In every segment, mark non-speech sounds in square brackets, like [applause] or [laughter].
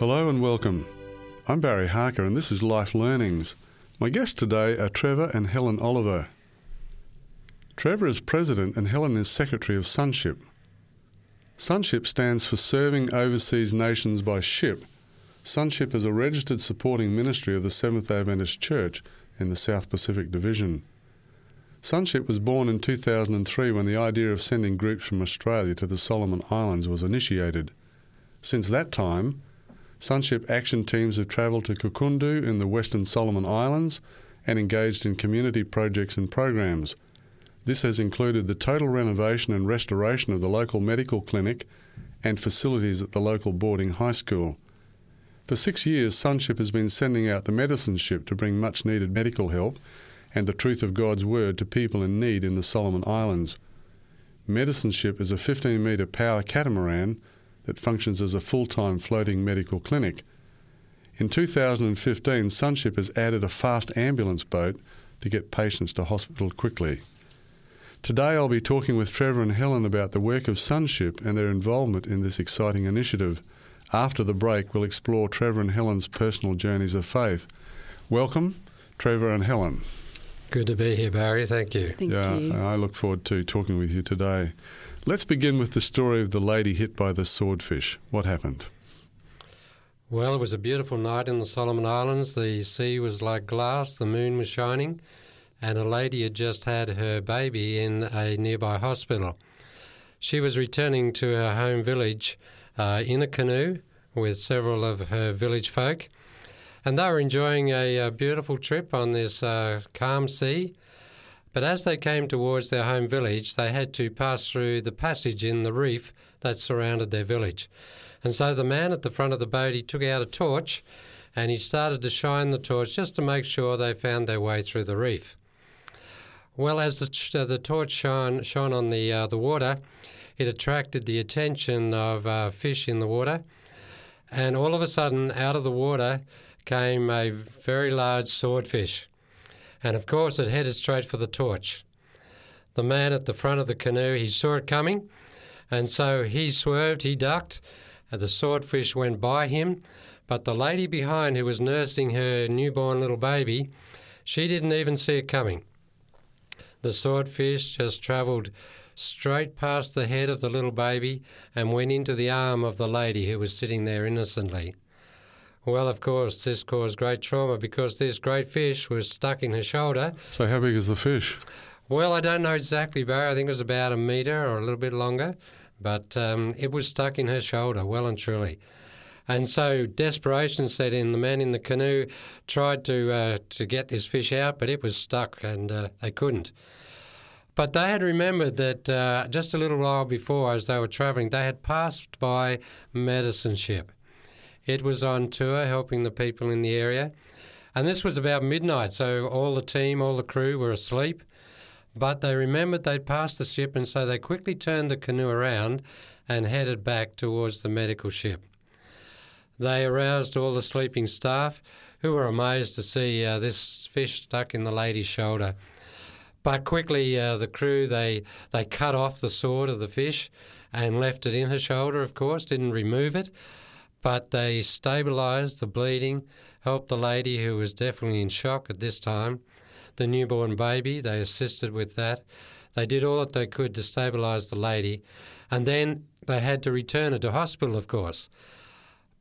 Hello and welcome. I'm Barry Harker and this is Life Learnings. My guests today are Trevor and Helen Oliver. Trevor is president and Helen is secretary of Sonship. Sonship stands for Serving Overseas Nations by Ship. Sonship is a registered supporting ministry of the Seventh day Adventist Church in the South Pacific Division. Sonship was born in 2003 when the idea of sending groups from Australia to the Solomon Islands was initiated. Since that time, Sonship action teams have travelled to Kukudu in the Western Solomon Islands and engaged in community projects and programs. This has included the total renovation and restoration of the local medical clinic and facilities at the local boarding high school. For six years, Sonship has been sending out the medicine ship to bring much needed medical help and the truth of God's Word to people in need in the Solomon Islands. Medicine Ship is a 15 metre power catamaran that functions as a full time floating medical clinic. In 2015, Sonship has added a fast ambulance boat to get patients to hospital quickly. Today, I'll be talking with Trevor and Helen about the work of Sonship and their involvement in this exciting initiative. After the break, we'll explore Trevor and Helen's personal journeys of faith. Welcome, Trevor and Helen. Good to be here, Barry. Thank you. Thank yeah, you. I look forward to talking with you today. Let's begin with the story of the lady hit by the swordfish. What happened? Well, it was a beautiful night in the Solomon Islands. The sea was like glass, the moon was shining, and a lady had just had her baby in a nearby hospital. She was returning to her home village uh, in a canoe with several of her village folk, and they were enjoying a, a beautiful trip on this uh, calm sea. But as they came towards their home village, they had to pass through the passage in the reef that surrounded their village. And so the man at the front of the boat, he took out a torch and he started to shine the torch just to make sure they found their way through the reef. Well, as the, uh, the torch shone, shone on the, uh, the water, it attracted the attention of uh, fish in the water. And all of a sudden, out of the water came a very large swordfish. And of course, it headed straight for the torch. The man at the front of the canoe, he saw it coming, and so he swerved, he ducked, and the swordfish went by him. But the lady behind, who was nursing her newborn little baby, she didn't even see it coming. The swordfish just travelled straight past the head of the little baby and went into the arm of the lady who was sitting there innocently. Well, of course, this caused great trauma because this great fish was stuck in her shoulder. So, how big is the fish? Well, I don't know exactly, Barry. I think it was about a metre or a little bit longer, but um, it was stuck in her shoulder, well and truly. And so desperation set in. The man in the canoe tried to uh, to get this fish out, but it was stuck, and uh, they couldn't. But they had remembered that uh, just a little while before, as they were travelling, they had passed by Medicine Ship. It was on tour helping the people in the area. And this was about midnight, so all the team, all the crew were asleep. But they remembered they'd passed the ship, and so they quickly turned the canoe around and headed back towards the medical ship. They aroused all the sleeping staff, who were amazed to see uh, this fish stuck in the lady's shoulder. But quickly, uh, the crew they they cut off the sword of the fish and left it in her shoulder. Of course, didn't remove it, but they stabilised the bleeding, helped the lady who was definitely in shock at this time, the newborn baby. They assisted with that. They did all that they could to stabilise the lady, and then they had to return her to hospital, of course.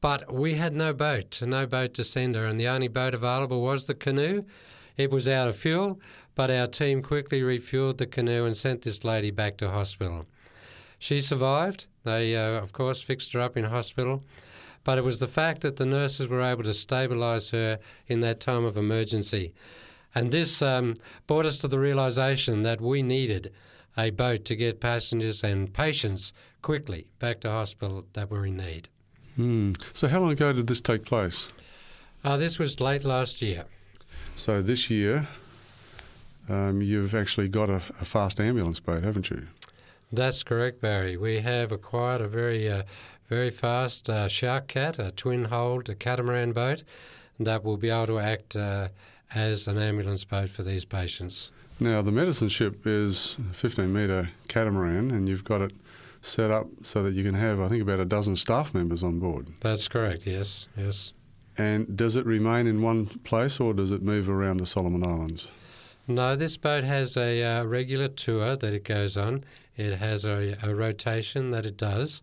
But we had no boat, no boat to send her, and the only boat available was the canoe. It was out of fuel, but our team quickly refueled the canoe and sent this lady back to hospital. She survived. They, uh, of course, fixed her up in hospital, but it was the fact that the nurses were able to stabilise her in that time of emergency. And this um, brought us to the realisation that we needed a boat to get passengers and patients quickly back to hospital that were in need. Hmm. So, how long ago did this take place? Uh, this was late last year. So, this year, um, you've actually got a, a, fast ambulance boat, haven't you? That's correct, Barry. We have acquired a very, uh, very fast uh, Shark Cat, a twin-hulled a catamaran boat that will be able to act uh, as an ambulance boat for these patients. Now, the medicine ship is a 15 metre catamaran, and you've got it set up so that you can have, I think, about a dozen staff members on board. That's correct, yes, yes. And does it remain in one place or does it move around the Solomon Islands? No, this boat has a uh, regular tour that it goes on. It has a, a rotation that it does.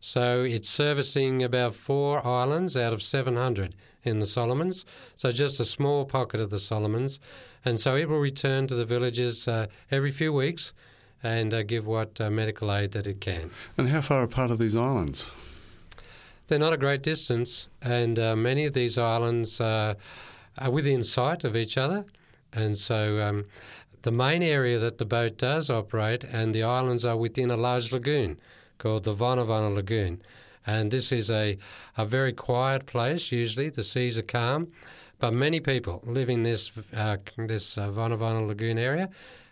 So it's servicing about four islands out of 700 in the Solomons. So just a small pocket of the Solomons. And so it will return to the villages uh, every few weeks and uh, give what uh, medical aid that it can. And how far apart are these islands? They're not a great distance, and uh, many of these islands uh, are within sight of each other. And so um, the main area that the boat does operate and the islands are within a large lagoon called the Vonavona Lagoon. And this is a, a very quiet place, usually. The seas are calm. But many people live in this, uh, this uh, Vonavona Lagoon area,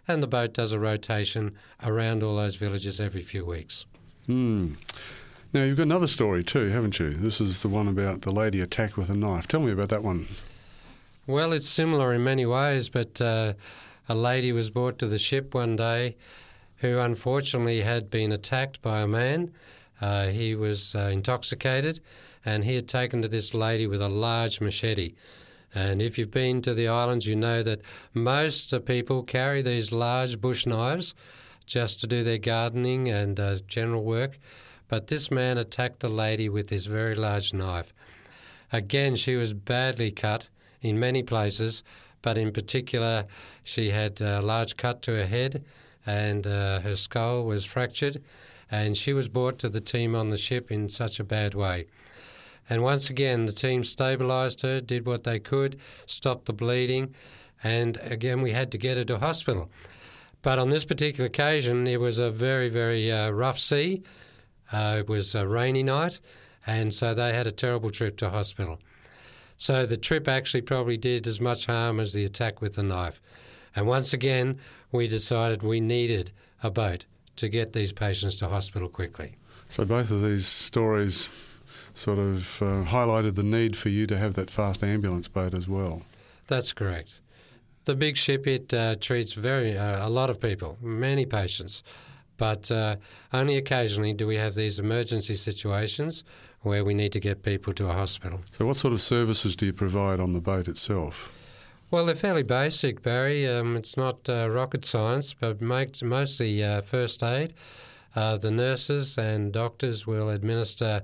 and the boat does a rotation around all those villages every few weeks. Hmm. Now, you've got another story too, haven't you? This is the one about the lady attacked with a knife. Tell me about that one. Well, it's similar in many ways, but uh, a lady was brought to the ship one day who unfortunately had been attacked by a man. Uh, he was uh, intoxicated and he had taken to this lady with a large machete. And if you've been to the islands, you know that most people carry these large bush knives just to do their gardening and uh, general work. But this man attacked the lady with this very large knife. Again, she was badly cut in many places, but in particular, she had a large cut to her head and uh, her skull was fractured. And she was brought to the team on the ship in such a bad way. And once again, the team stabilised her, did what they could, stopped the bleeding, and again, we had to get her to hospital. But on this particular occasion, it was a very, very uh, rough sea. Uh, it was a rainy night, and so they had a terrible trip to hospital. So the trip actually probably did as much harm as the attack with the knife. And once again, we decided we needed a boat to get these patients to hospital quickly. So both of these stories sort of uh, highlighted the need for you to have that fast ambulance boat as well. That's correct. The big ship it uh, treats very uh, a lot of people, many patients, but uh, only occasionally do we have these emergency situations where we need to get people to a hospital. So, what sort of services do you provide on the boat itself? Well, they're fairly basic, Barry. Um, it's not uh, rocket science, but mostly uh, first aid. Uh, the nurses and doctors will administer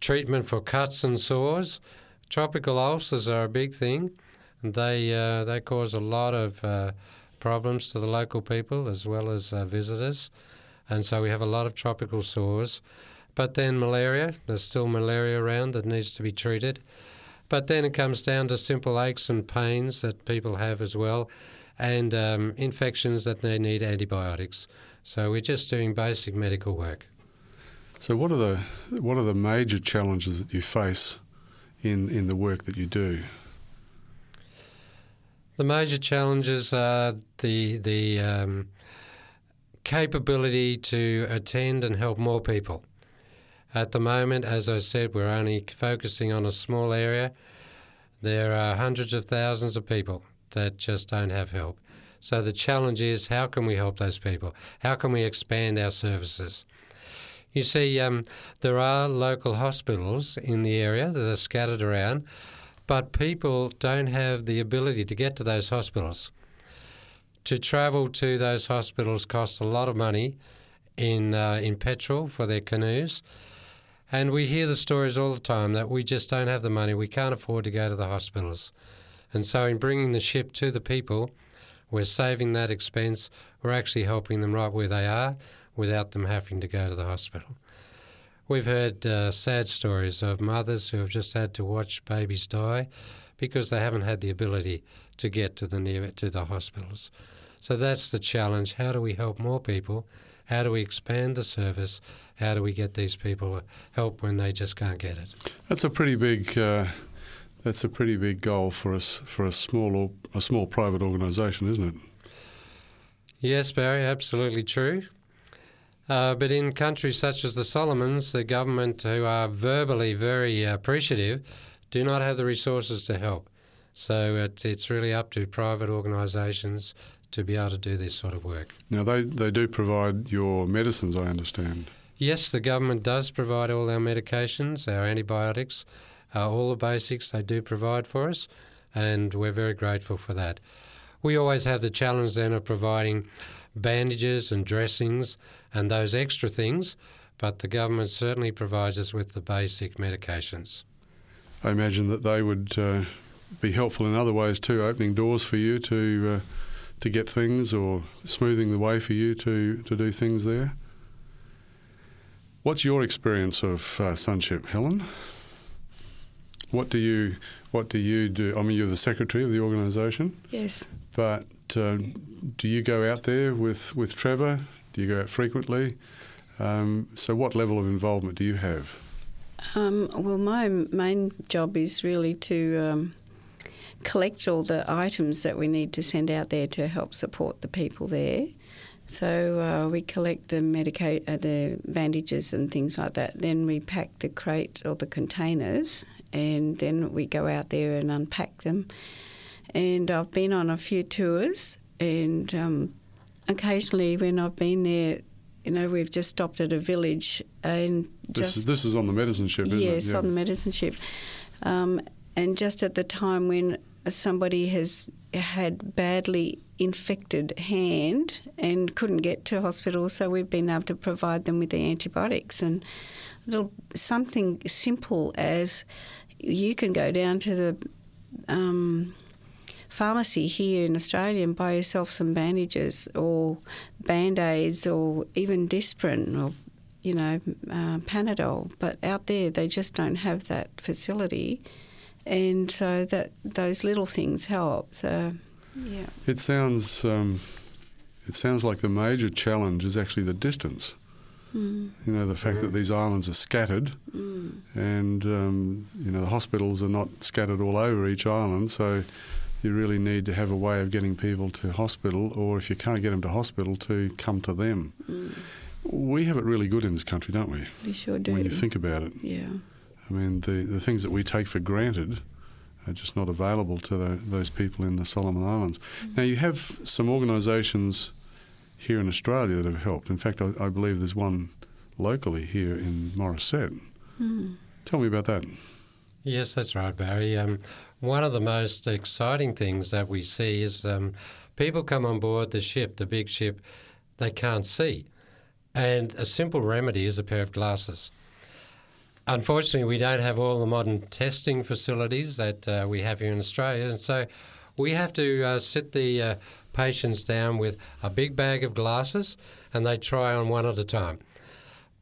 treatment for cuts and sores. Tropical ulcers are a big thing. They uh, they cause a lot of uh, problems to the local people as well as uh, visitors, and so we have a lot of tropical sores. But then malaria, there's still malaria around that needs to be treated. But then it comes down to simple aches and pains that people have as well, and um, infections that they need antibiotics. So we're just doing basic medical work. So what are the what are the major challenges that you face in in the work that you do? The major challenges are the the um, capability to attend and help more people. At the moment, as I said, we're only focusing on a small area. There are hundreds of thousands of people that just don't have help. So the challenge is how can we help those people? How can we expand our services? You see, um, there are local hospitals in the area that are scattered around, but people don't have the ability to get to those hospitals. To travel to those hospitals costs a lot of money in uh, in petrol for their canoes and we hear the stories all the time that we just don't have the money, we can't afford to go to the hospitals. And so, in bringing the ship to the people, we're saving that expense. We're actually helping them right where they are without them having to go to the hospital. We've heard uh, sad stories of mothers who have just had to watch babies die because they haven't had the ability to get to the near to the hospitals. So that's the challenge. How do we help more people? How do we expand the service how do we get these people help when they just can't get it? That's a pretty big. Uh, that's a pretty big goal for us for a small or, a small private organisation, isn't it? Yes, Barry, absolutely true. Uh, but in countries such as the Solomons, the government, who are verbally very appreciative, do not have the resources to help. So it's, it's really up to private organisations to be able to do this sort of work. Now, they, they do provide your medicines, I understand. Yes, the government does provide all our medications, our antibiotics, uh, all the basics they do provide for us, and we're very grateful for that. We always have the challenge then of providing bandages and dressings and those extra things, but the government certainly provides us with the basic medications. I imagine that they would uh, be helpful in other ways too, opening doors for you to uh, to get things or smoothing the way for you to, to do things there. What's your experience of uh, Sonship, Helen? What do you what do you do? I mean, you're the secretary of the organisation. Yes. But uh, do you go out there with, with Trevor? Do you go out frequently? Um, so, what level of involvement do you have? Um, well, my main job is really to um, collect all the items that we need to send out there to help support the people there. So uh, we collect the medicate, uh, the bandages and things like that. Then we pack the crates or the containers, and then we go out there and unpack them. And I've been on a few tours, and um, occasionally when I've been there, you know, we've just stopped at a village and this just is, this is on the medicine ship, isn't yes, it? Yeah. on the medicine ship. Um, and just at the time when somebody has had badly infected hand and couldn't get to hospital, so we've been able to provide them with the antibiotics and little something simple as you can go down to the um, pharmacy here in Australia and buy yourself some bandages or band aids or even Disprin or you know uh, Panadol. But out there, they just don't have that facility, and so that those little things help. So yeah, It sounds um, it sounds like the major challenge is actually the distance. mm. You know, the fact that these islands are scattered, Mm. and um, you know the hospitals are not scattered all over each island, so you really need to have a way of getting people to hospital, or if you can't get them to hospital, to come to them. Mm. We have it really good in this country, don't we? we sure do. When you think about it, yeah. I mean, the the things that we take for granted are just not available to the, those people in the Solomon Islands. Now, you have some organisations here in Australia that have helped. In fact, I, I believe there's one locally here in Morisset. Mm. Tell me about that. Yes, that's right, Barry. Um, one of the most exciting things that we see is um, people come on board the ship, the big ship, they can't see. And a simple remedy is a pair of glasses. Unfortunately, we don't have all the modern testing facilities that uh, we have here in Australia, and so we have to uh, sit the uh, patients down with a big bag of glasses and they try on one at a time.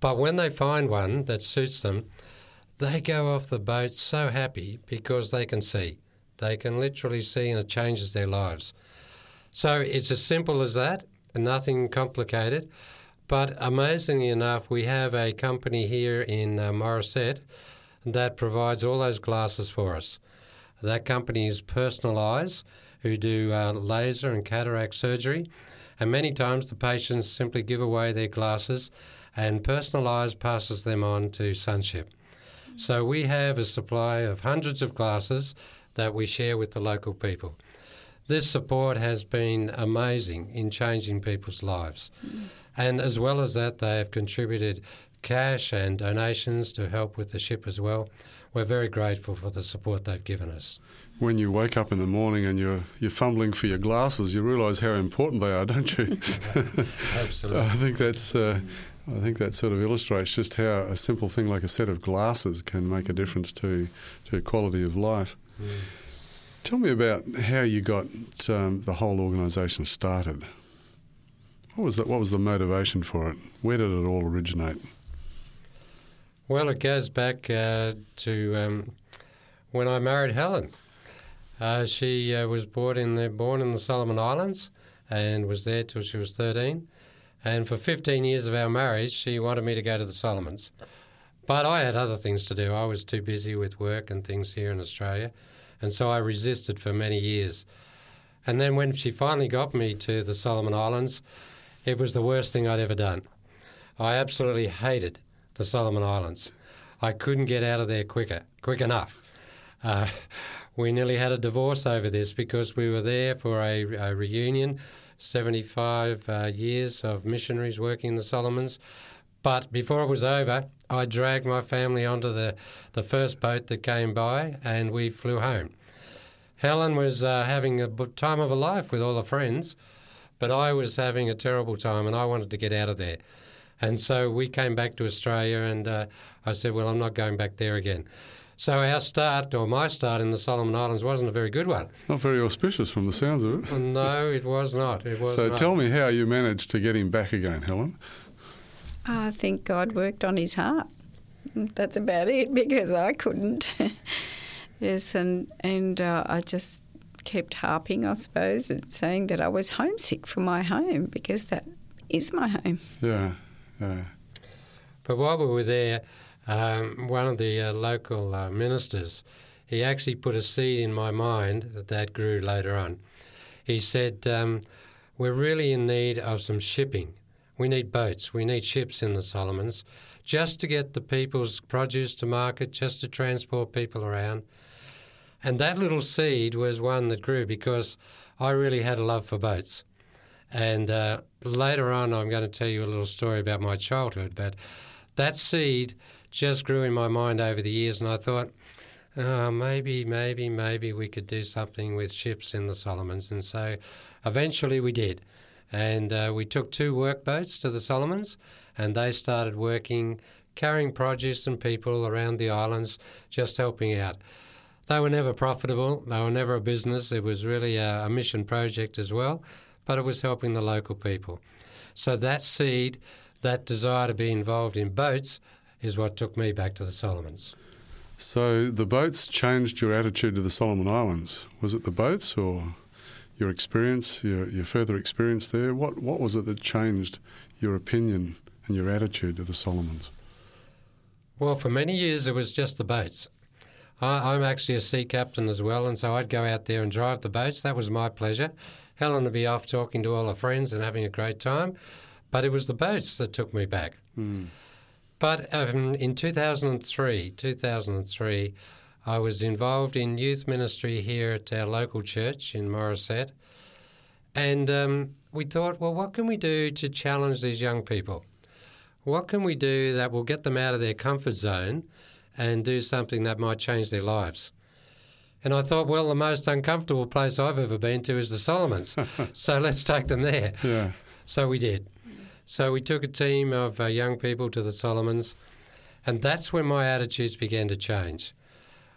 But when they find one that suits them, they go off the boat so happy because they can see. They can literally see, and it changes their lives. So it's as simple as that, nothing complicated. But amazingly enough, we have a company here in uh, Morisset that provides all those glasses for us. That company is Personal Eyes, who do uh, laser and cataract surgery. And many times the patients simply give away their glasses, and Personal Eyes passes them on to Sonship. So we have a supply of hundreds of glasses that we share with the local people. This support has been amazing in changing people's lives. And as well as that, they have contributed cash and donations to help with the ship as well. We're very grateful for the support they've given us. When you wake up in the morning and you're you're fumbling for your glasses, you realise how important they are, don't you? [laughs] Absolutely. I think that's. Uh, I think that sort of illustrates just how a simple thing like a set of glasses can make a difference to to quality of life. Mm. Tell me about how you got um, the whole organisation started. What was that? What was the motivation for it? Where did it all originate? Well, it goes back uh, to um, when I married Helen. Uh, she uh, was born in the born in the Solomon Islands and was there till she was 13. And for 15 years of our marriage, she wanted me to go to the Solomons. But I had other things to do. I was too busy with work and things here in Australia. And so I resisted for many years. And then when she finally got me to the Solomon Islands, it was the worst thing I'd ever done. I absolutely hated the Solomon Islands. I couldn't get out of there quicker, quick enough. Uh, [laughs] we nearly had a divorce over this because we were there for a, a reunion, 75 uh, years of missionaries working in the Solomons. But before it was over, I dragged my family onto the, the first boat that came by and we flew home. Helen was uh, having a time of her life with all her friends, but I was having a terrible time and I wanted to get out of there. And so we came back to Australia and uh, I said, Well, I'm not going back there again. So our start, or my start in the Solomon Islands, wasn't a very good one. Not very auspicious from the sounds of it. [laughs] no, it was not. It was so not. tell me how you managed to get him back again, Helen. I think God worked on his heart. That's about it because I couldn't. [laughs] yes, and and uh, I just kept harping, I suppose, and saying that I was homesick for my home because that is my home. Yeah, yeah. But while we were there, um, one of the uh, local uh, ministers, he actually put a seed in my mind that that grew later on. He said, um, "We're really in need of some shipping. We need boats. We need ships in the Solomons, just to get the people's produce to market, just to transport people around." And that little seed was one that grew because I really had a love for boats. And uh, later on, I'm going to tell you a little story about my childhood, but that seed just grew in my mind over the years, and I thought, oh, maybe, maybe, maybe we could do something with ships in the Solomons. And so eventually we did. And uh, we took two workboats to the Solomons, and they started working, carrying produce and people around the islands, just helping out. They were never profitable, they were never a business. It was really a, a mission project as well, but it was helping the local people. So that seed, that desire to be involved in boats, is what took me back to the Solomons. So the boats changed your attitude to the Solomon Islands. Was it the boats or your experience, your, your further experience there? What, what was it that changed your opinion and your attitude to the Solomons? Well, for many years it was just the boats. I, I'm actually a sea captain as well, and so I'd go out there and drive the boats. That was my pleasure. Helen would be off talking to all her friends and having a great time, but it was the boats that took me back. Mm. But um, in 2003, 2003, I was involved in youth ministry here at our local church in Morisset, and um, we thought, well, what can we do to challenge these young people? What can we do that will get them out of their comfort zone and do something that might change their lives. And I thought, well, the most uncomfortable place I've ever been to is the Solomons. [laughs] so let's take them there. Yeah. So we did. So we took a team of uh, young people to the Solomons, and that's when my attitudes began to change.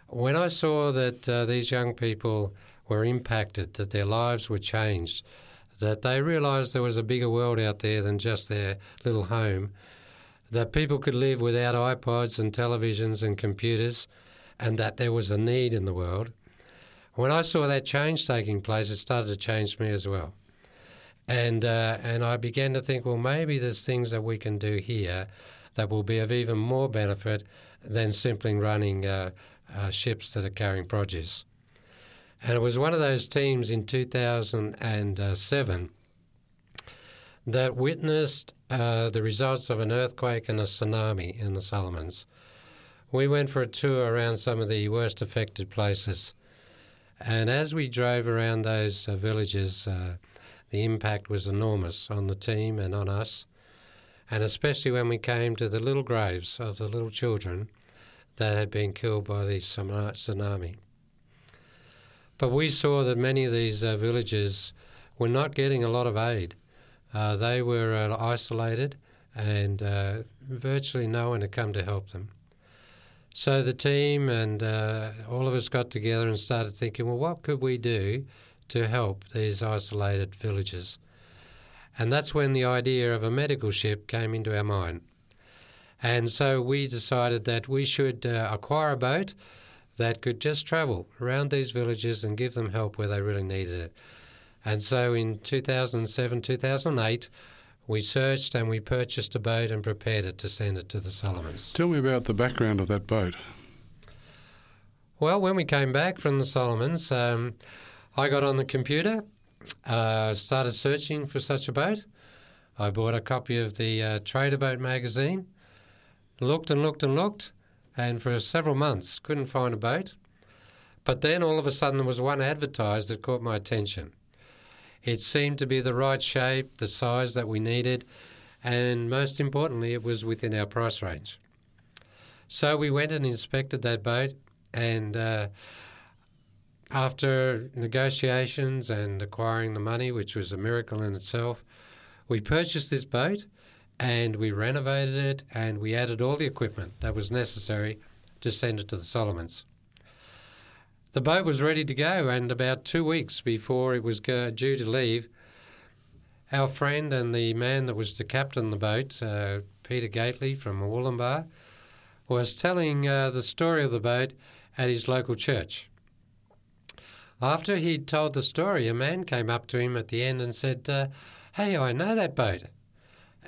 When I saw that uh, these young people were impacted, that their lives were changed, that they realised there was a bigger world out there than just their little home, that people could live without iPods and televisions and computers, and that there was a need in the world. When I saw that change taking place, it started to change me as well. And, uh, and I began to think, well, maybe there's things that we can do here that will be of even more benefit than simply running uh, uh, ships that are carrying produce. And it was one of those teams in 2007 that witnessed uh, the results of an earthquake and a tsunami in the Solomons. We went for a tour around some of the worst affected places. And as we drove around those uh, villages, uh, the impact was enormous on the team and on us. And especially when we came to the little graves of the little children that had been killed by the tsunami. But we saw that many of these uh, villages were not getting a lot of aid. Uh, they were uh, isolated and uh, virtually no one had come to help them. So the team and uh, all of us got together and started thinking, well, what could we do to help these isolated villages? And that's when the idea of a medical ship came into our mind. And so we decided that we should uh, acquire a boat that could just travel around these villages and give them help where they really needed it. And so in 2007, 2008, we searched and we purchased a boat and prepared it to send it to the Solomons. Tell me about the background of that boat. Well, when we came back from the Solomons, um, I got on the computer, uh, started searching for such a boat. I bought a copy of the uh, Trade-a-Boat magazine, looked and looked and looked, and for several months couldn't find a boat. But then all of a sudden there was one advertised that caught my attention. It seemed to be the right shape, the size that we needed, and most importantly, it was within our price range. So we went and inspected that boat, and uh, after negotiations and acquiring the money, which was a miracle in itself, we purchased this boat and we renovated it and we added all the equipment that was necessary to send it to the Solomons. The boat was ready to go, and about two weeks before it was due to leave, our friend and the man that was to captain the boat, uh, Peter Gately from Wollongbar, was telling uh, the story of the boat at his local church. After he'd told the story, a man came up to him at the end and said, uh, Hey, I know that boat.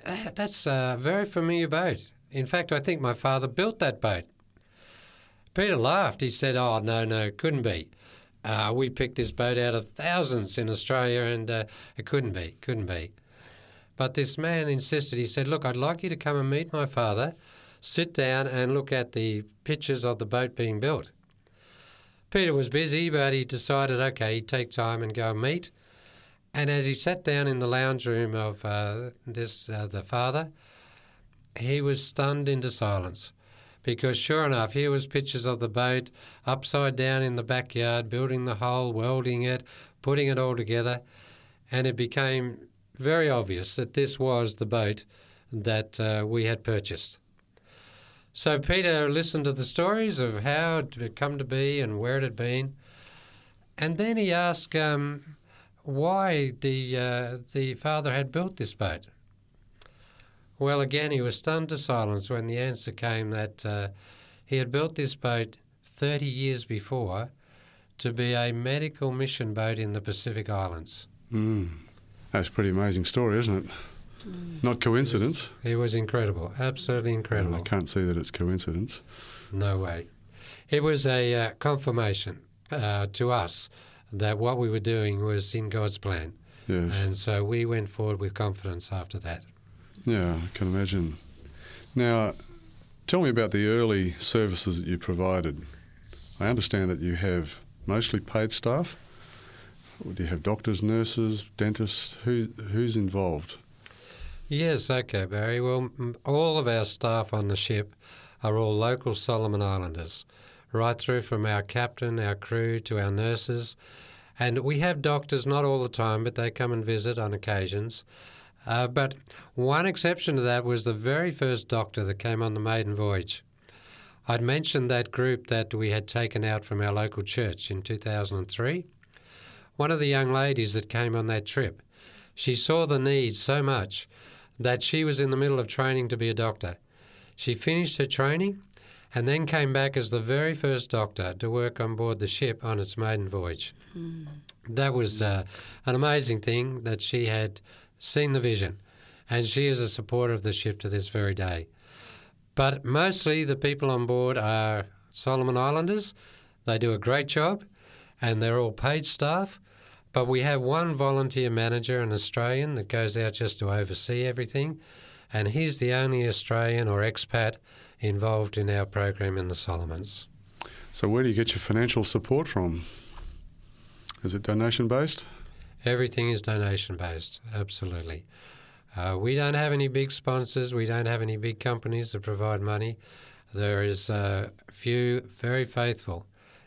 Uh, that's a very familiar boat. In fact, I think my father built that boat. Peter laughed. He said, Oh, no, no, couldn't be. Uh, we picked this boat out of thousands in Australia and uh, it couldn't be, couldn't be. But this man insisted, he said, Look, I'd like you to come and meet my father, sit down and look at the pictures of the boat being built. Peter was busy, but he decided, okay, he'd take time and go and meet. And as he sat down in the lounge room of uh, this, uh, the father, he was stunned into silence because sure enough, here was pictures of the boat upside down in the backyard, building the hull, welding it, putting it all together, and it became very obvious that this was the boat that uh, we had purchased. So Peter listened to the stories of how it had come to be and where it had been, and then he asked um, why the uh, the father had built this boat. Well, again, he was stunned to silence when the answer came that uh, he had built this boat 30 years before to be a medical mission boat in the Pacific Islands. Mm. That's a pretty amazing story, isn't it? Mm. Not coincidence. It was incredible, absolutely incredible. I can't see that it's coincidence. No way. It was a uh, confirmation uh, to us that what we were doing was in God's plan. Yes. And so we went forward with confidence after that. Yeah, I can imagine. Now, tell me about the early services that you provided. I understand that you have mostly paid staff. Do you have doctors, nurses, dentists? Who who's involved? Yes, okay, Barry. Well, all of our staff on the ship are all local Solomon Islanders, right through from our captain, our crew, to our nurses. And we have doctors, not all the time, but they come and visit on occasions. Uh, but one exception to that was the very first doctor that came on the maiden voyage. I'd mentioned that group that we had taken out from our local church in 2003. One of the young ladies that came on that trip, she saw the need so much that she was in the middle of training to be a doctor. She finished her training and then came back as the very first doctor to work on board the ship on its maiden voyage. Mm. That was uh, an amazing thing that she had seen the vision, and she is a supporter of the ship to this very day. But mostly the people on board are Solomon Islanders. They do a great job, and they're all paid staff. But we have one volunteer manager, an Australian, that goes out just to oversee everything, and he's the only Australian or expat involved in our program in the Solomons. So, where do you get your financial support from? Is it donation based? Everything is donation based, absolutely. Uh, we don't have any big sponsors. We don't have any big companies that provide money. There is a few very faithful,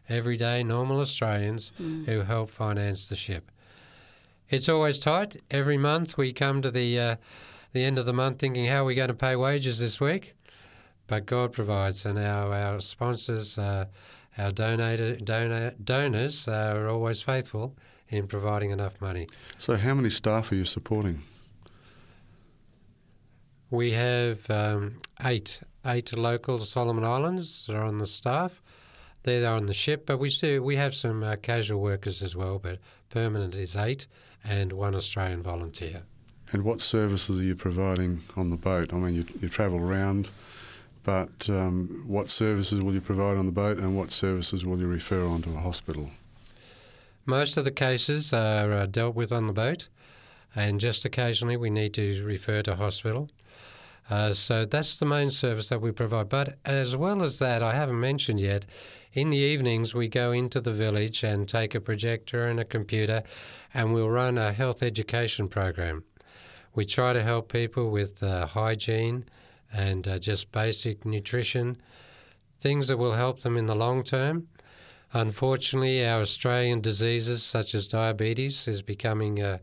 everyday, normal Australians mm. who help finance the ship. It's always tight. Every month we come to the uh, the end of the month thinking, how are we going to pay wages this week? But God provides, and our, our sponsors, uh, our donator, donor, donors are always faithful in providing enough money. So, how many staff are you supporting? We have um, eight eight local Solomon Islands that are on the staff. They're on the ship, but we do we have some uh, casual workers as well. But permanent is eight, and one Australian volunteer. And what services are you providing on the boat? I mean, you, you travel around, but um, what services will you provide on the boat, and what services will you refer on to a hospital? Most of the cases are uh, dealt with on the boat, and just occasionally we need to refer to hospital. Uh, so that's the main service that we provide. But as well as that, I haven't mentioned yet, in the evenings we go into the village and take a projector and a computer and we'll run a health education program. We try to help people with uh, hygiene and uh, just basic nutrition, things that will help them in the long term. Unfortunately, our Australian diseases such as diabetes is becoming uh,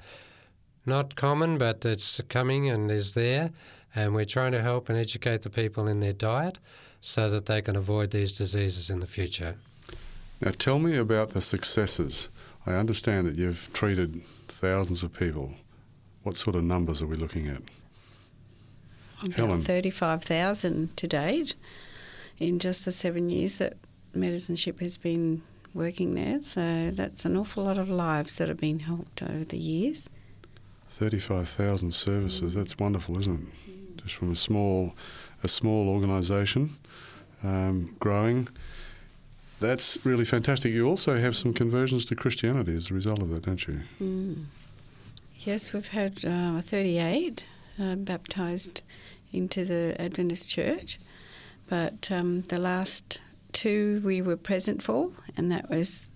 not common, but it's coming and is there. And we're trying to help and educate the people in their diet so that they can avoid these diseases in the future. Now, tell me about the successes. I understand that you've treated thousands of people. What sort of numbers are we looking at? About Helen. 35,000 to date in just the seven years that Medicineship has been working there. So that's an awful lot of lives that have been helped over the years. 35,000 services. That's wonderful, isn't it? Just from a small, a small organisation, um, growing. That's really fantastic. You also have some conversions to Christianity as a result of that, don't you? Mm. Yes, we've had uh, 38 uh, baptised into the Adventist Church, but um, the last two we were present for, and that was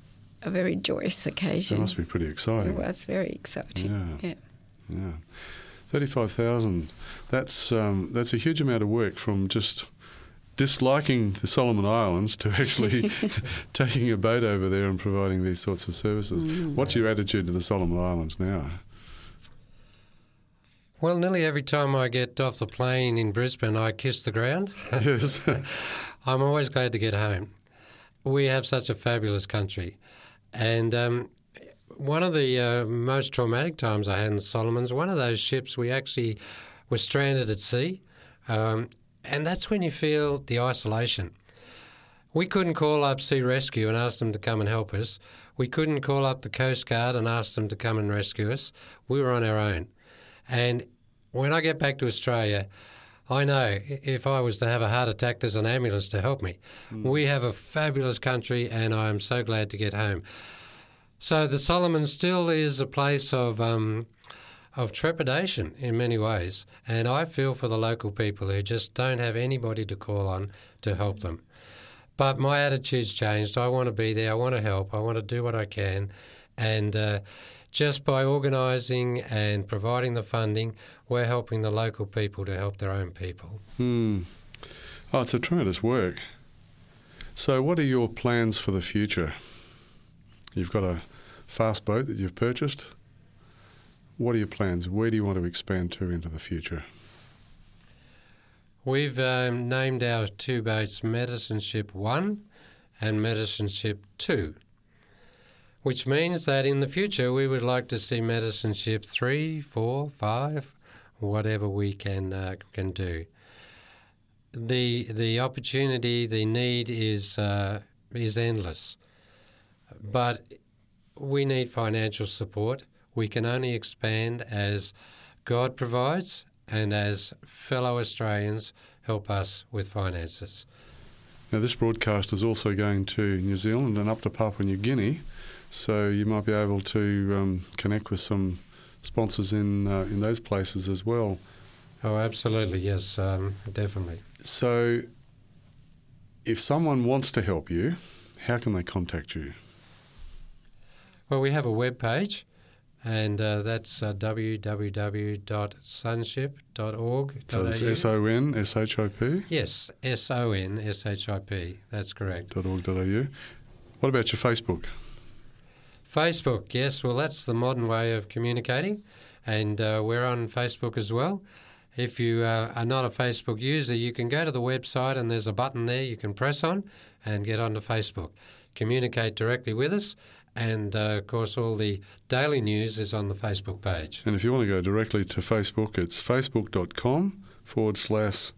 a very joyous occasion. That must be pretty exciting. It was very exciting. Yeah. Yeah. Yeah, thirty-five thousand. That's um, that's a huge amount of work from just disliking the Solomon Islands to actually [laughs] [laughs] taking a boat over there and providing these sorts of services. What's your attitude to the Solomon Islands now? Well, nearly every time I get off the plane in Brisbane, I kiss the ground. yes. [laughs] I'm always glad to get home. We have such a fabulous country. And um, one of the uh, most traumatic times I had in Solomons, one of those ships, we actually were stranded at sea. Um, and that's when you feel the isolation. We couldn't call up Sea Rescue and ask them to come and help us. We couldn't call up the Coast Guard and ask them to come and rescue us. We were on our own. And when I get back to Australia, I know if I was to have a heart attack, there's an ambulance to help me. We have a fabulous country, and I am so glad to get home. So the Solomons still is a place of um, of trepidation in many ways, and I feel for the local people who just don't have anybody to call on to help them. But my attitude's changed. I want to be there. I want to help. I want to do what I can, and uh, just by organising and providing the funding, we're helping the local people to help their own people. Hmm. Oh, it's a tremendous work. So, what are your plans for the future? You've got a fast boat that you've purchased. What are your plans? Where do you want to expand to into the future? We've um, named our two boats Medicine Ship 1 and Medicine Ship 2, which means that in the future we would like to see Medicine Ship 3, 4, 5, whatever we can, uh, can do. The, the opportunity, the need is, uh, is endless, but we need financial support. We can only expand as God provides and as fellow Australians help us with finances. Now, this broadcast is also going to New Zealand and up to Papua New Guinea, so you might be able to um, connect with some sponsors in uh, in those places as well. Oh, absolutely, yes, um, definitely. So, if someone wants to help you, how can they contact you? Well, we have a web page, and uh, that's uh, www.sonship.org. So it's S O N S H I P Yes, S O N S H I P. That's correct. dot org dot au. What about your Facebook? Facebook, yes, well, that's the modern way of communicating, and uh, we're on Facebook as well. If you uh, are not a Facebook user, you can go to the website and there's a button there you can press on and get onto Facebook. Communicate directly with us, and uh, of course, all the daily news is on the Facebook page. And if you want to go directly to Facebook, it's facebook.com forward slash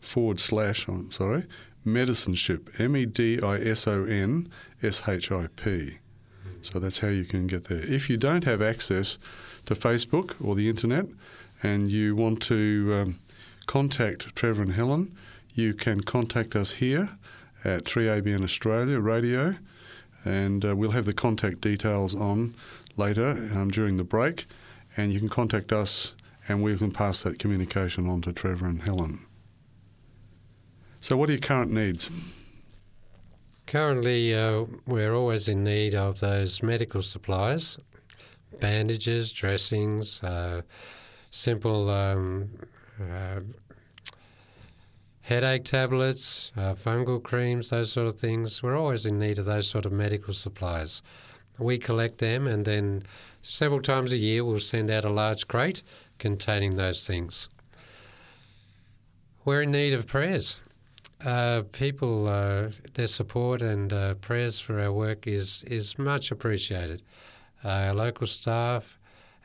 forward slash, I'm sorry, medicineship, M E D I S O N S H I P. So that's how you can get there. If you don't have access to Facebook or the internet and you want to um, contact Trevor and Helen, you can contact us here at 3ABN Australia Radio and uh, we'll have the contact details on later um, during the break and you can contact us and we can pass that communication on to Trevor and Helen. So, what are your current needs? Currently, uh, we're always in need of those medical supplies bandages, dressings, uh, simple um, uh, headache tablets, uh, fungal creams, those sort of things. We're always in need of those sort of medical supplies. We collect them and then several times a year we'll send out a large crate containing those things. We're in need of prayers. Uh, people, uh, their support and uh, prayers for our work is, is much appreciated. Uh, our local staff,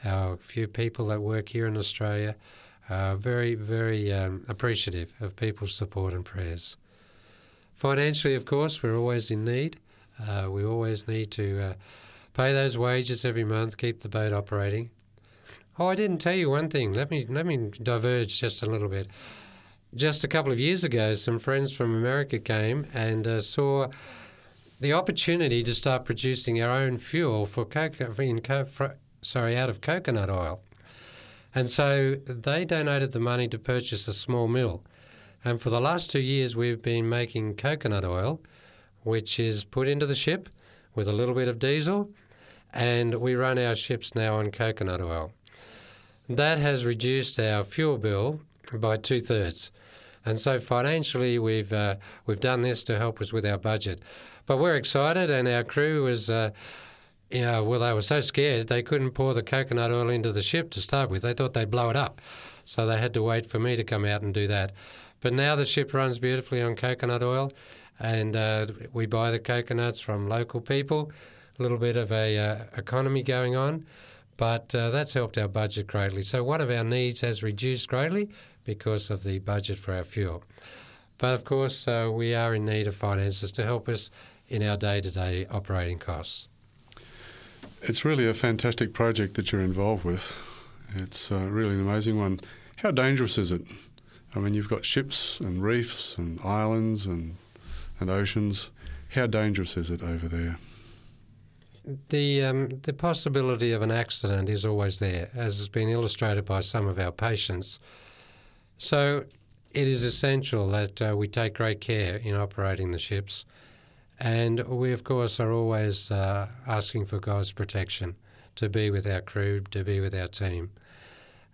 our few people that work here in Australia, are very, very um, appreciative of people's support and prayers. Financially, of course, we're always in need. Uh, we always need to uh, pay those wages every month, keep the boat operating. Oh, I didn't tell you one thing. Let me let me diverge just a little bit. Just a couple of years ago, some friends from America came and uh, saw the opportunity to start producing our own fuel for coco- in co- sorry out of coconut oil, and so they donated the money to purchase a small mill. And for the last two years, we've been making coconut oil, which is put into the ship with a little bit of diesel, and we run our ships now on coconut oil. That has reduced our fuel bill by two thirds. And so financially, we've uh, we've done this to help us with our budget, but we're excited, and our crew was, uh, you know, well, they were so scared they couldn't pour the coconut oil into the ship to start with. They thought they'd blow it up, so they had to wait for me to come out and do that. But now the ship runs beautifully on coconut oil, and uh, we buy the coconuts from local people. A little bit of a uh, economy going on, but uh, that's helped our budget greatly. So one of our needs has reduced greatly because of the budget for our fuel. But of course, uh, we are in need of finances to help us in our day to day operating costs. It's really a fantastic project that you're involved with. It's uh, really an amazing one. How dangerous is it? I mean, you've got ships and reefs and islands and, and oceans. How dangerous is it over there? The um, the possibility of an accident is always there, as has been illustrated by some of our patients. So it is essential that uh, we take great care in operating the ships, and we of course are always uh, asking for God's protection to be with our crew, to be with our team.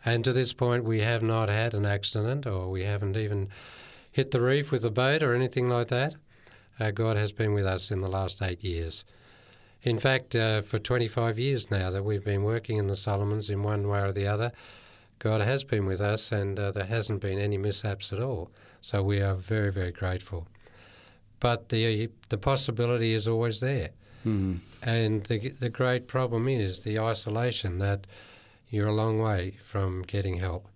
And to this point, we have not had an accident, or we haven't even hit the reef with a boat or anything like that. Uh, God has been with us in the last eight years. In fact, uh, for 25 years now that we've been working in the Solomons in one way or the other, God has been with us and uh, there hasn't been any mishaps at all. So we are very, very grateful. But the, the possibility is always there. Mm. And the, the great problem is the isolation that you're a long way from getting help.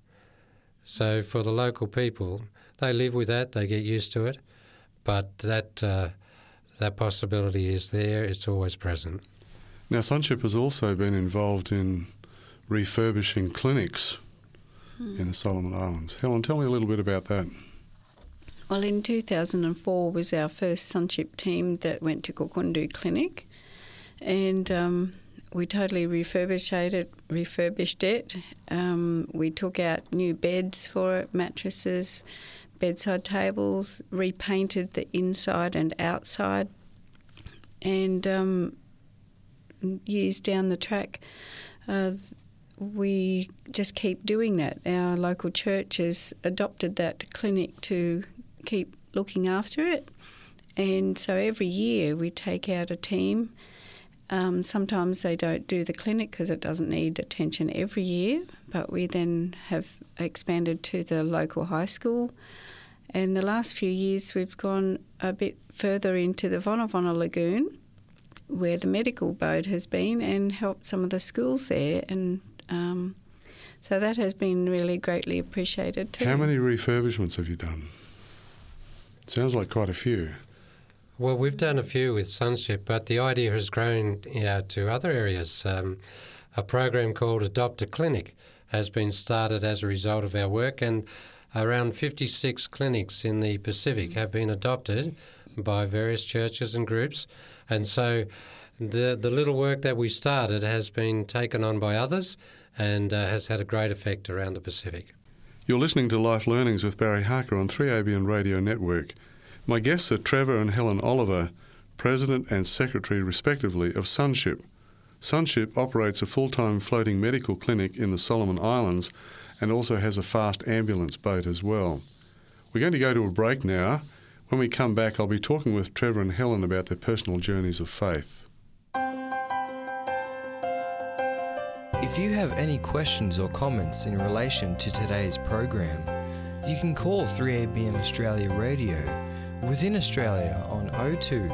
So for the local people, they live with that, they get used to it, but that uh, that possibility is there, it's always present. Now, Sonship has also been involved in refurbishing clinics Hmm. in the Solomon Islands. Helen, tell me a little bit about that. Well, in 2004 was our first Sonship team that went to Kukudu Clinic, and um, we totally refurbished it. Refurbished it. Um, we took out new beds for it, mattresses, bedside tables, repainted the inside and outside, and um, years down the track. Uh, we just keep doing that. Our local church has adopted that clinic to keep looking after it. And so every year we take out a team. Um, sometimes they don't do the clinic because it doesn't need attention every year, but we then have expanded to the local high school. And the last few years we've gone a bit further into the Vonavona Lagoon where the medical boat has been and helped some of the schools there and um, so that has been really greatly appreciated too. How many refurbishments have you done? Sounds like quite a few. Well, we've done a few with Sonship, but the idea has grown you know, to other areas. Um, a program called Adopt a Clinic has been started as a result of our work, and around 56 clinics in the Pacific have been adopted by various churches and groups. And so the, the little work that we started has been taken on by others and uh, has had a great effect around the Pacific. You're listening to Life Learnings with Barry Harker on 3ABN Radio Network. My guests are Trevor and Helen Oliver, President and Secretary, respectively, of Sonship. Sonship operates a full time floating medical clinic in the Solomon Islands and also has a fast ambulance boat as well. We're going to go to a break now. When we come back, I'll be talking with Trevor and Helen about their personal journeys of faith. If you have any questions or comments in relation to today's program, you can call 3ABN Australia Radio within Australia on 02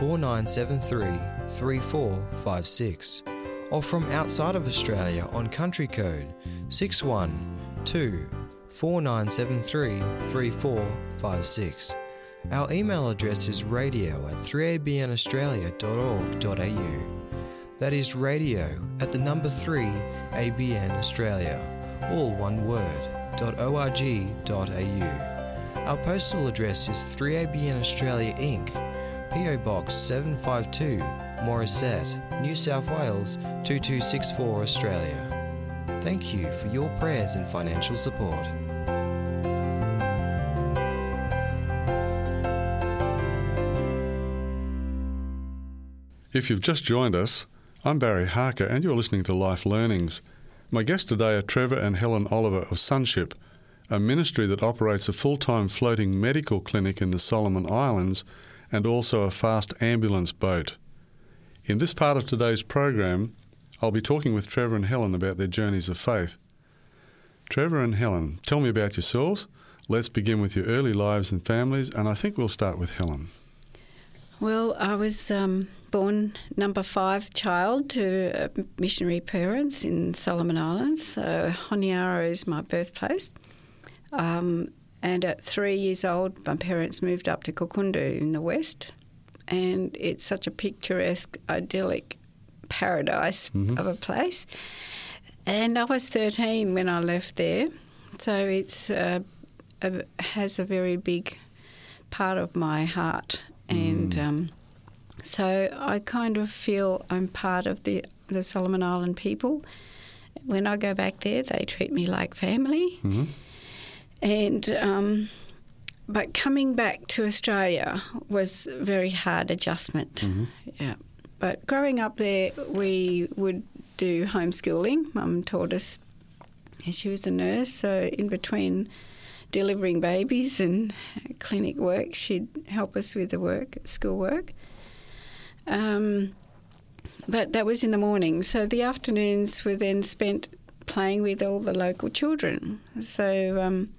4973 3456 or from outside of Australia on country code 612 4973 3456. Our email address is radio at 3abnaustralia.org.au. That is radio at the number 3 ABN Australia, all one word, .org.au. Our postal address is 3ABN Australia Inc., PO Box 752, Morisset, New South Wales 2264 Australia. Thank you for your prayers and financial support. If you've just joined us, I'm Barry Harker and you're listening to Life Learnings. My guests today are Trevor and Helen Oliver of Sonship, a ministry that operates a full time floating medical clinic in the Solomon Islands and also a fast ambulance boat. In this part of today's program, I'll be talking with Trevor and Helen about their journeys of faith. Trevor and Helen, tell me about yourselves. Let's begin with your early lives and families, and I think we'll start with Helen. Well, I was um, born number five child to missionary parents in Solomon Islands. So Honiara is my birthplace. Um, and at three years old, my parents moved up to Kukudu in the west. And it's such a picturesque, idyllic paradise Mhm. of a place. And I was 13 when I left there. So it's uh, a, has a very big part of my heart. And um, so I kind of feel I'm part of the, the Solomon Island people. When I go back there, they treat me like family. Mhm. And um, but coming back to Australia was a very hard adjustment. Yeah. But growing up there, we would do homeschooling. Mum taught us. and She was a nurse, so in between delivering babies and clinic work, she'd help us with the work, school work. Um, but that was in the morning, so the afternoons were then spent playing with all the local children. So um,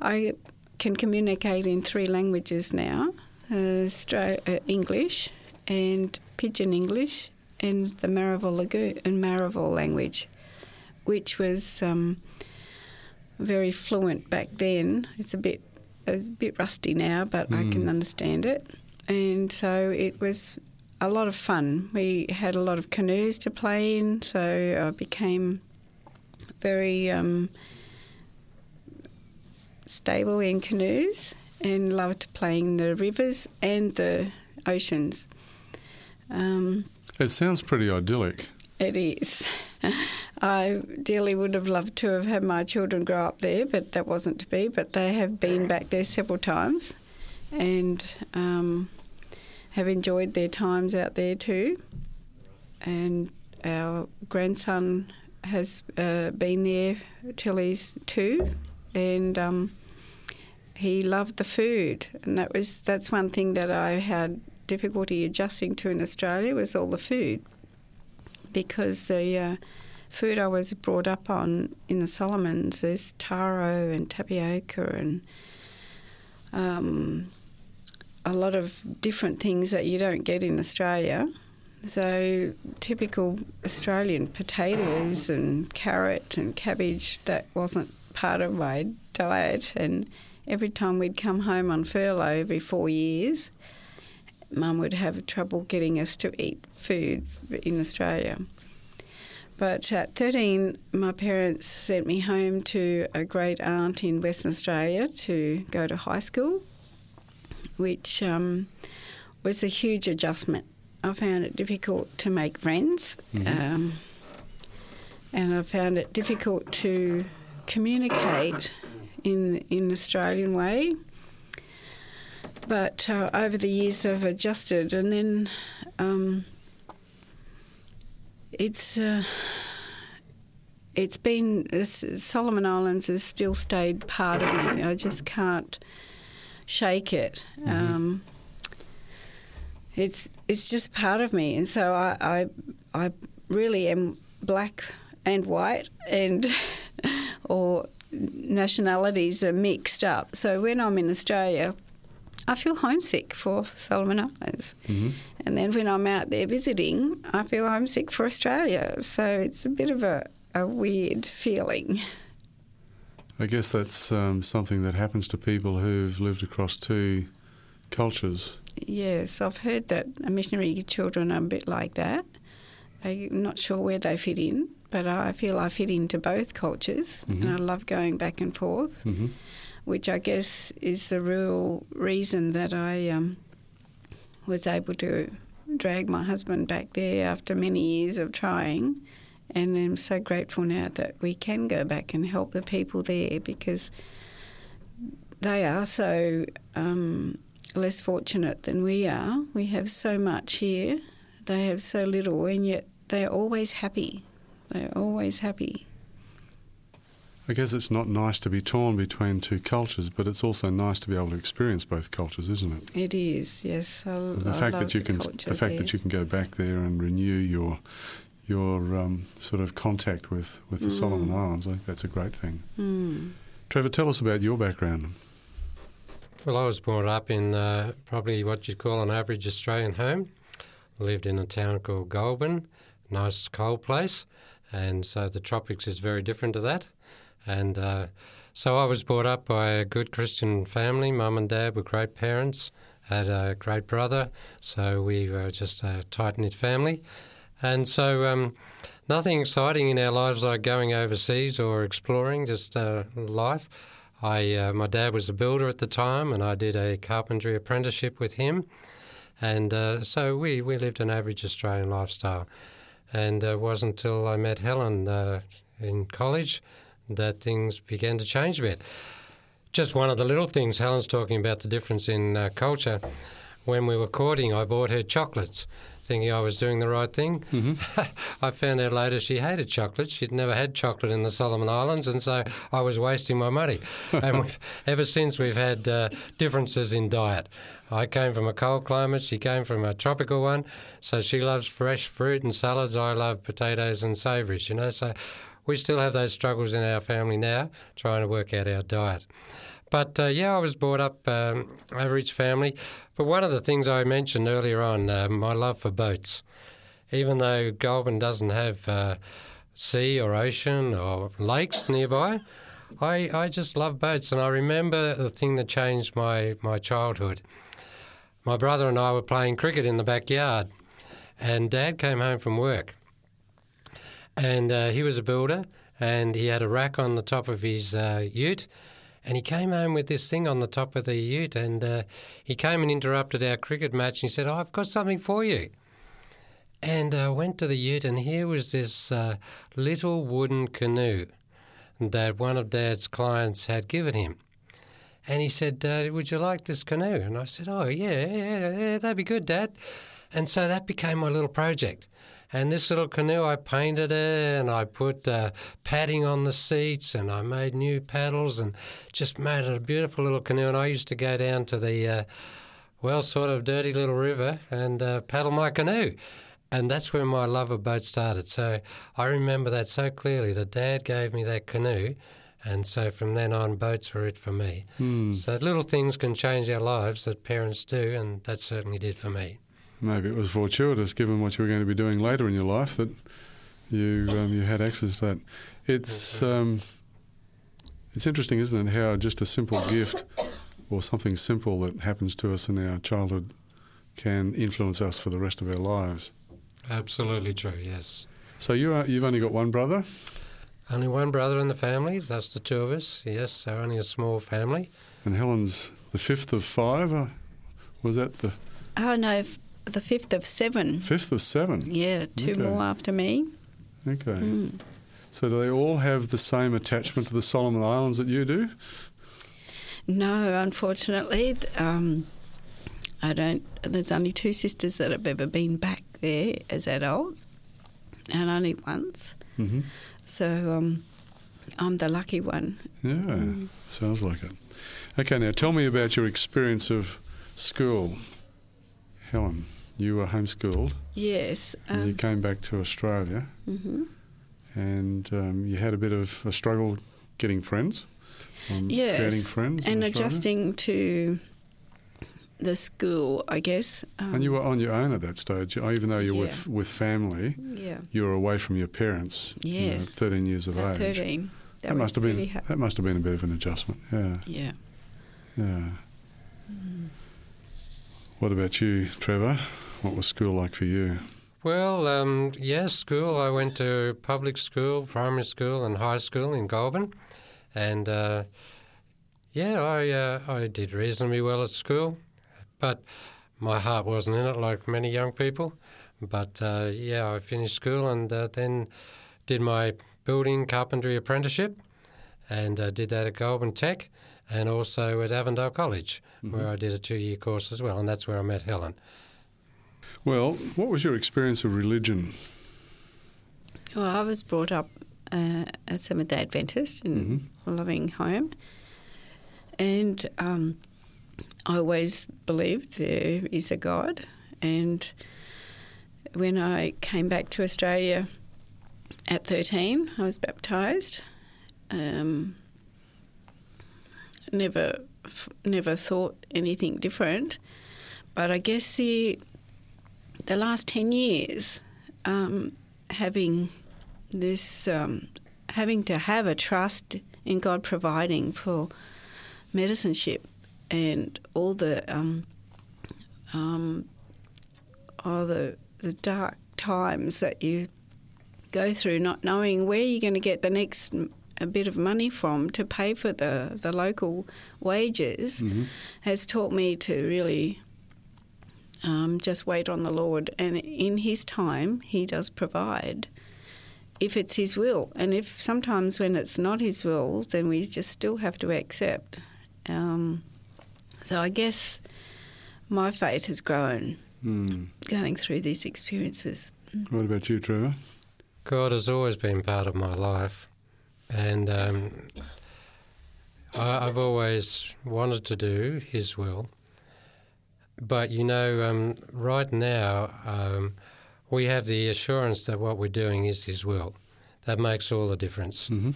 I can communicate in three languages now uh, uh, English and Pidgin English and the Marovo Lagoon and Marovo language, which was um, very fluent back then. It's a bit a bit rusty now, but I can understand it. And so it was a lot of fun. We had a lot of canoes to play in, so I became very um, stable in canoes and loved playing the rivers and the oceans. Um, It sounds pretty idyllic. it is. [laughs] [laughs] I dearly would have loved to have had my children grow up there, but that wasn't to be. But they have been back there several times and um, have enjoyed their times out there too. And our grandson has uh, been there till he's two, and um, he loved the food, and that was that's one thing that I had difficulty adjusting to in Australia was all the food because the uh, food I was brought up on in the Solomons is taro and tapioca and um, a lot of different things that you don't get in Australia. So typical Australian potatoes and carrot and cabbage that wasn't part of my diet and every time we'd come home on furlough every four years mum would have trouble getting us to eat food in Australia. But at 13, my parents sent me home to a great aunt in Western Australia to go to high school, which um, was a huge adjustment. I found it difficult to make friends, um, and I found it difficult to communicate in in Australian way but uh, over the years I've adjusted, and then um, it's uh, it's been Solomon Islands has still stayed part of me. I just can't shake it. Mm-hmm. Um, it's it's just part of me, and so I I, I really am black and white, and [laughs] or nationalities are mixed up. So when I'm in Australia, I feel homesick for Solomon Islands. Mm-hmm. And then when I'm out there visiting, I feel homesick for Australia. So it's a bit of a, a weird feeling. I guess that's um, something that happens to people who've lived across two cultures. Yes, I've heard that missionary children are a bit like that. I'm not sure where they fit in, but I feel I fit into both cultures mm-hmm. and I love going back and forth. Mm-hmm which I guess is the real reason that I um, was able to drag my husband back there after many years of trying. And I'm so grateful now that we can go back and help the people there because they are so um, less fortunate than we are. We have so much here, they have so little, and yet they're always happy. They're always happy. I guess it's not nice to be torn between two cultures, but it's also nice to be able to experience both cultures, isn't it? It is, yes. I, the I fact that you the can, the fact there. that you can go back there and renew your your um, sort of contact with with the mm. Solomon Islands, I think that's a great thing. Mm. Trevor, tell us about your background. Well, I was brought up in uh, probably what you'd call an average Australian home. Lived in a town called Goulburn, nice cold place, and so the tropics is very different to that. And uh, so I was brought up by a good Christian family. Mum and dad were great parents, had a great brother, so we were just a tight knit family. And so um, nothing exciting in our lives like going overseas or exploring, just uh, life. I, uh, my dad was a builder at the time, and I did a carpentry apprenticeship with him. And uh, so we, we lived an average Australian lifestyle. And it wasn't until I met Helen uh, in college that things began to change a bit. Just one of the little things, Helen's talking about the difference in uh, culture. When we were courting, I bought her chocolates, thinking I was doing the right thing. Mm-hmm. [laughs] I found out later she hated chocolate. She'd never had chocolate in the Solomon Islands, and so I was wasting my money. [laughs] and ever since, we've had uh, differences in diet. I came from a cold climate, she came from a tropical one, so she loves fresh fruit and salads. I love potatoes and savouries, you know. So we still have those struggles in our family now, trying to work out our diet. But uh, yeah, I was brought up um, average family. But one of the things I mentioned earlier on, uh, my love for boats. Even though Goulburn doesn't have uh, sea or ocean or lakes nearby, I, I just love boats. And I remember the thing that changed my, my childhood. My brother and I were playing cricket in the backyard, and Dad came home from work and uh, he was a builder, and he had a rack on the top of his uh, ute. And he came home with this thing on the top of the ute, and uh, he came and interrupted our cricket match. And he said, oh, "I've got something for you." And I uh, went to the ute, and here was this uh, little wooden canoe that one of Dad's clients had given him. And he said, uh, "Would you like this canoe?" And I said, "Oh yeah, yeah, yeah, that'd be good, Dad." And so that became my little project. And this little canoe, I painted it and I put uh, padding on the seats and I made new paddles and just made it a beautiful little canoe. And I used to go down to the, uh, well, sort of dirty little river and uh, paddle my canoe. And that's where my love of boats started. So I remember that so clearly. The dad gave me that canoe. And so from then on, boats were it for me. Mm. So little things can change our lives that parents do, and that certainly did for me maybe it was fortuitous given what you were going to be doing later in your life that you um, you had access to that. It's um, it's interesting, isn't it, how just a simple gift or something simple that happens to us in our childhood can influence us for the rest of our lives. Absolutely true. Yes. So you are, you've only got one brother. Only one brother in the family. That's the two of us. Yes, so only a small family. And Helen's the fifth of five. Uh, was that the? Oh no, the fifth of seven. Fifth of seven? Yeah, two okay. more after me. Okay. Mm. So do they all have the same attachment to the Solomon Islands that you do? No, unfortunately. Um, I don't. There's only two sisters that have ever been back there as adults. and only once. hmm So um, I'm the lucky one. Yeah, sounds like it. Okay, now tell me about your experience of school. Helen, you were homeschooled Yes. and you Um, came back to Australia mhm. and um, you had a bit of a struggle getting friends. Um, Yes, Creating friends. And adjusting to the school, I guess. Um, And you were on your own at that stage, even though you're with, with family. Yeah. You were away from your parents. you know, Yes. 13 years of At age. 13. That, That, must have been really ha- that must have been a bit of an adjustment. Yeah, yeah. yeah. What about you, Trevor? What was school like for you? Well, um, yes, school. I went to public school, primary school, and high school in Goulburn, and uh, yeah, I uh, I did reasonably well at school, but my heart wasn't in it like many young people. But uh, yeah, I finished school and uh, then did my building carpentry apprenticeship, and uh, did that at Goulburn Tech, and also at Avondale College, where I did a two-year course as well, and that's where I met Helen. Well, what was your experience of religion? Well, I was brought up uh, a Seventh day Adventist in a loving home. And um, I always believed there is a God. And when I came back to Australia at 13, I was baptised. Um, never, f- never thought anything different. But I guess the the last 10 years, um, having this, um, having to have a trust in God providing for medicineship and all the, um, um, all the, the dark times that you go through, not knowing where you're going to get the next a bit of money from to pay for the, the local wages, has taught me to really um, just wait on the Lord, and in His time, He does provide. If it's His will, and if sometimes when it's not His will, then we just still have to accept. Um, so I guess my faith has grown Hmm. going through these experiences. What about you, Trevor? God has always been part of my life, and um, I, I've always wanted to do His will. But you know, um, right now um, we have the assurance that what we're doing is His will. That makes all the difference. Mm-hmm.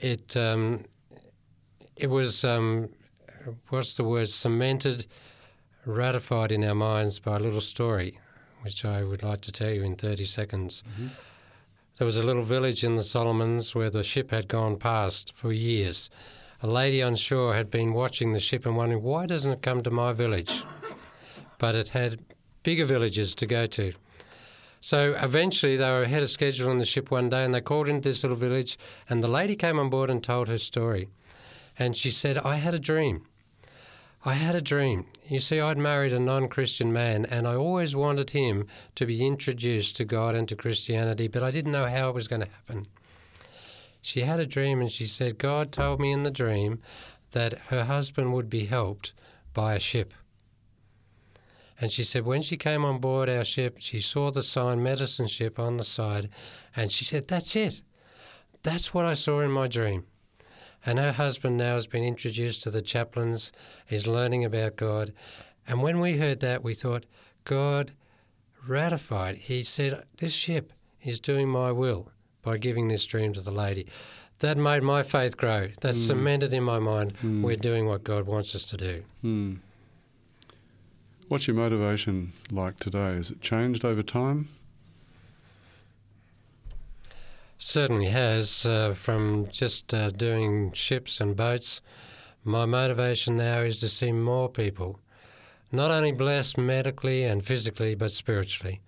It um, it was um, what's the word cemented, ratified in our minds by a little story, which I would like to tell you in thirty seconds. There was a little village in the Solomons where the ship had gone past for years. A lady on shore had been watching the ship and wondering, why doesn't it come to my village? But it had bigger villages to go to. So eventually they were ahead of schedule on the ship one day and they called into this little village and the lady came on board and told her story. And she said, I had a dream. I had a dream. You see, I'd married a non Christian man, and I always wanted him to be introduced to God and to Christianity, but I didn't know how it was going to happen. She had a dream, and she said, God told me in the dream that her husband would be helped by a ship. And she said, when she came on board our ship, she saw the sign medicine ship on the side, and she said, That's it. That's what I saw in my dream. And her husband now has been introduced to the chaplains, is learning about God. And when we heard that, we thought, God ratified. He said, This ship is doing my will by giving this dream to the lady. That made my faith grow. That cemented in my mind we're doing what God wants us to do. Hmm. What's your motivation like today? Has it changed over time? Certainly has. Uh, from just uh, doing ships and boats, my motivation now is to see more people, not only blessed medically and physically, but spiritually.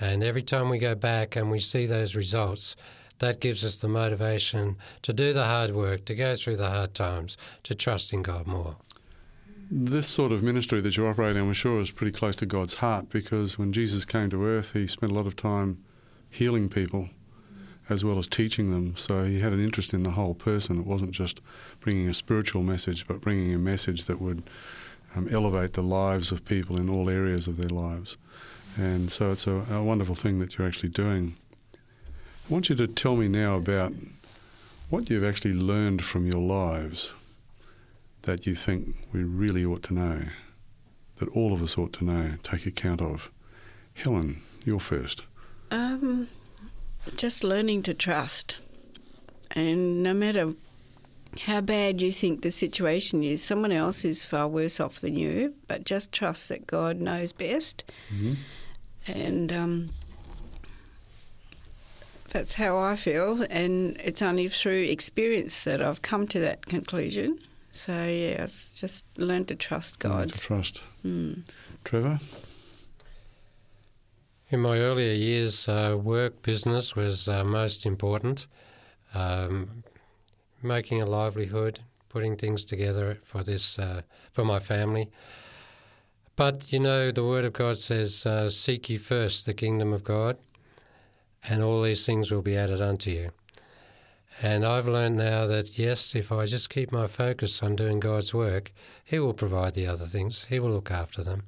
And every time we go back and we see those results, that gives us the motivation to do the hard work, to go through the hard times, to trust in God more. This sort of ministry that you operate in, I'm sure, is pretty close to God's heart because when Jesus came to earth, he spent a lot of time healing people as well as teaching them. So he had an interest in the whole person. It wasn't just bringing a spiritual message, but bringing a message that would um, elevate the lives of people in all areas of their lives. And so it's a, a wonderful thing that you're actually doing. I want you to tell me now about what you've actually learned from your lives that you think we really ought to know, that all of us ought to know, take account of. Helen, you're first. Um, just learning to trust. And no matter how bad you think the situation is, someone else is far worse off than you, but just trust that God knows best. Mm-hmm. And um, that's how I feel. And it's only through experience that I've come to that conclusion. So, yeah, it's just learn to trust Learn God. to trust. Mm. Trevor? In my earlier years, uh, work business was uh, most important. Um, making a livelihood, putting things together for this uh, for my family. But you know, the Word of God says, uh, "Seek ye first the kingdom of God, and all these things will be added unto you." And I've learned now that yes, if I just keep my focus on doing God's work, He will provide the other things. He will look after them.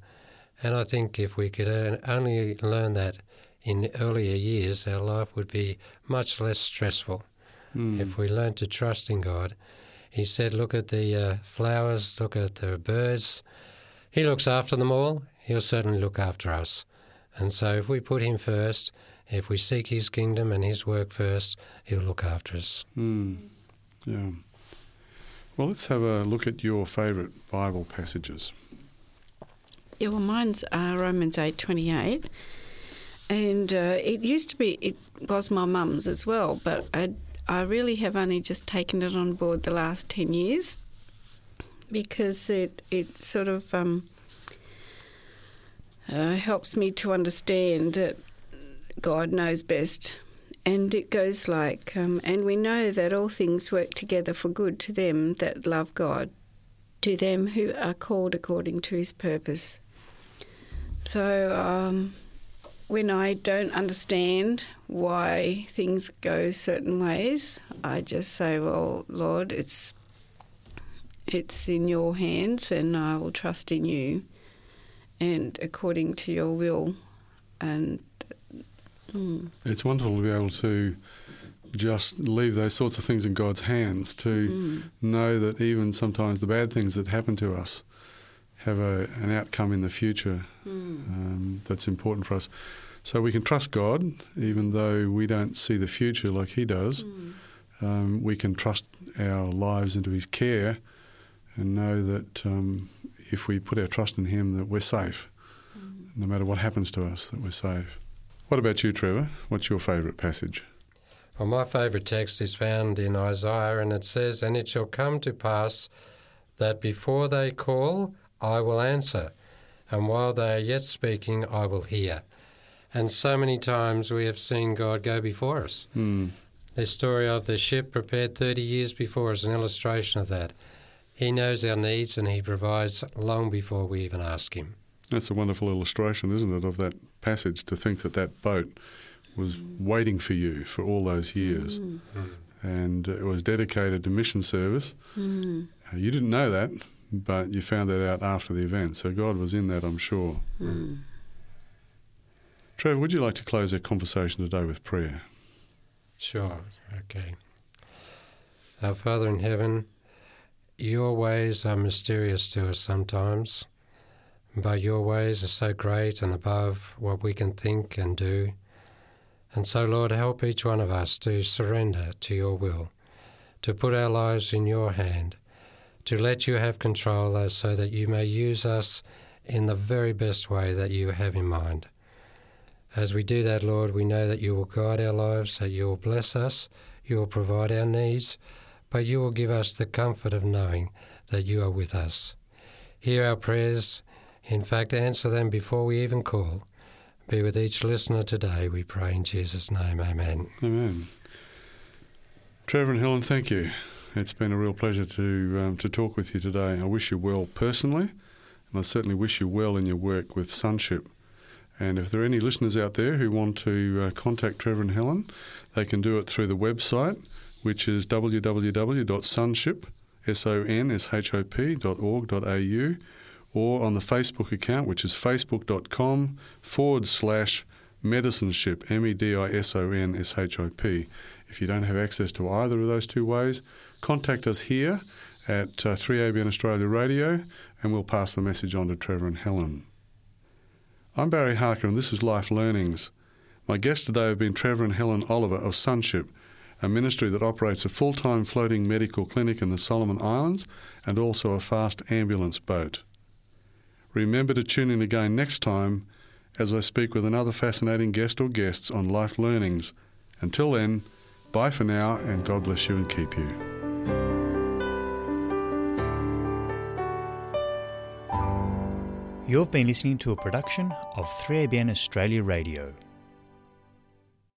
And I think if we could earn, only learn that in earlier years, our life would be much less stressful. Mm. If we learned to trust in God, He said, look at the uh, flowers, look at the birds. He looks after them all. He'll certainly look after us. And so if we put Him first, if we seek His kingdom and His work first, He'll look after us. Mm. Yeah. Well, let's have a look at your favourite Bible passages. Yeah, well, mine's uh, Romans eight twenty eight, and uh, it used to be it was my mum's as well, but I I really have only just taken it on board the last ten years because it it sort of um, uh, helps me to understand that God knows best. And it goes like, um, and we know that all things work together for good to them that love God, to them who are called according to his purpose. So um, when I don't understand why things go certain ways, I just say, "Well, Lord, it's it's in your hands, and I will trust in you, and according to your will." And mm, It's wonderful to be able to just leave those sorts of things in God's hands, to mm, know that even sometimes the bad things that happen to us have a, an outcome in the future mm, um, that's important for us. So we can trust God, even though we don't see the future like He does. mm, Um, we can trust our lives into His care and know that um, if we put our trust in Him, that we're safe, mm. no matter what happens to us, that we're safe. What about you, Trevor? What's your favourite passage? Well, my favourite text is found in Isaiah, and it says, And it shall come to pass that before they call, I will answer, and while they are yet speaking, I will hear. And so many times we have seen God go before us. Hmm. The story of the ship prepared 30 years before is an illustration of that. He knows our needs and He provides long before we even ask Him. That's a wonderful illustration, isn't it, of that passage to think that that boat was waiting for you for all those years mm, and it was dedicated to mission service. mm, Uh, You didn't know that, but you found that out after the event. So God was in that, I'm sure. mm. Trevor, would you like to close our conversation today with prayer? Sure, okay. Our Father in heaven, your ways are mysterious to us sometimes, but your ways are so great and above what we can think and do. And so, Lord, help each one of us to surrender to your will, to put our lives in your hand, to let you have control uh, so that you may use us in the very best way that you have in mind. As we do that, Lord, we know that you will guide our lives, that you will bless us, you will provide our needs, but you will give us the comfort of knowing that you are with us. Hear our prayers, in fact, answer them before we even call. Be with each listener today, we pray in Jesus' name. Amen. Amen. Trevor and Helen, thank you. It's been a real pleasure to um, to talk with you today. I wish you well personally, and I certainly wish you well in your work with Sonship. And if there are any listeners out there who want to uh, contact Trevor and Helen, they can do it through the website, which is www.sonship, S-O-N-S-H-O-P dot org dot au, or on the Facebook account, which is facebook.com forward slash medicineship, M E D I S O N S H I P. If you don't have access to either of those two ways, contact us here at uh, 3ABN Australia Radio and we'll pass the message on to Trevor and Helen. I'm Barry Harker and this is Life Learnings. My guests today have been Trevor and Helen Oliver of Sonship, a ministry that operates a full time floating medical clinic in the Solomon Islands and also a fast ambulance boat. Remember to tune in again next time as I speak with another fascinating guest or guests on life learnings. Until then, bye for now and God bless you and keep you. You've been listening to a production of 3ABN Australia Radio.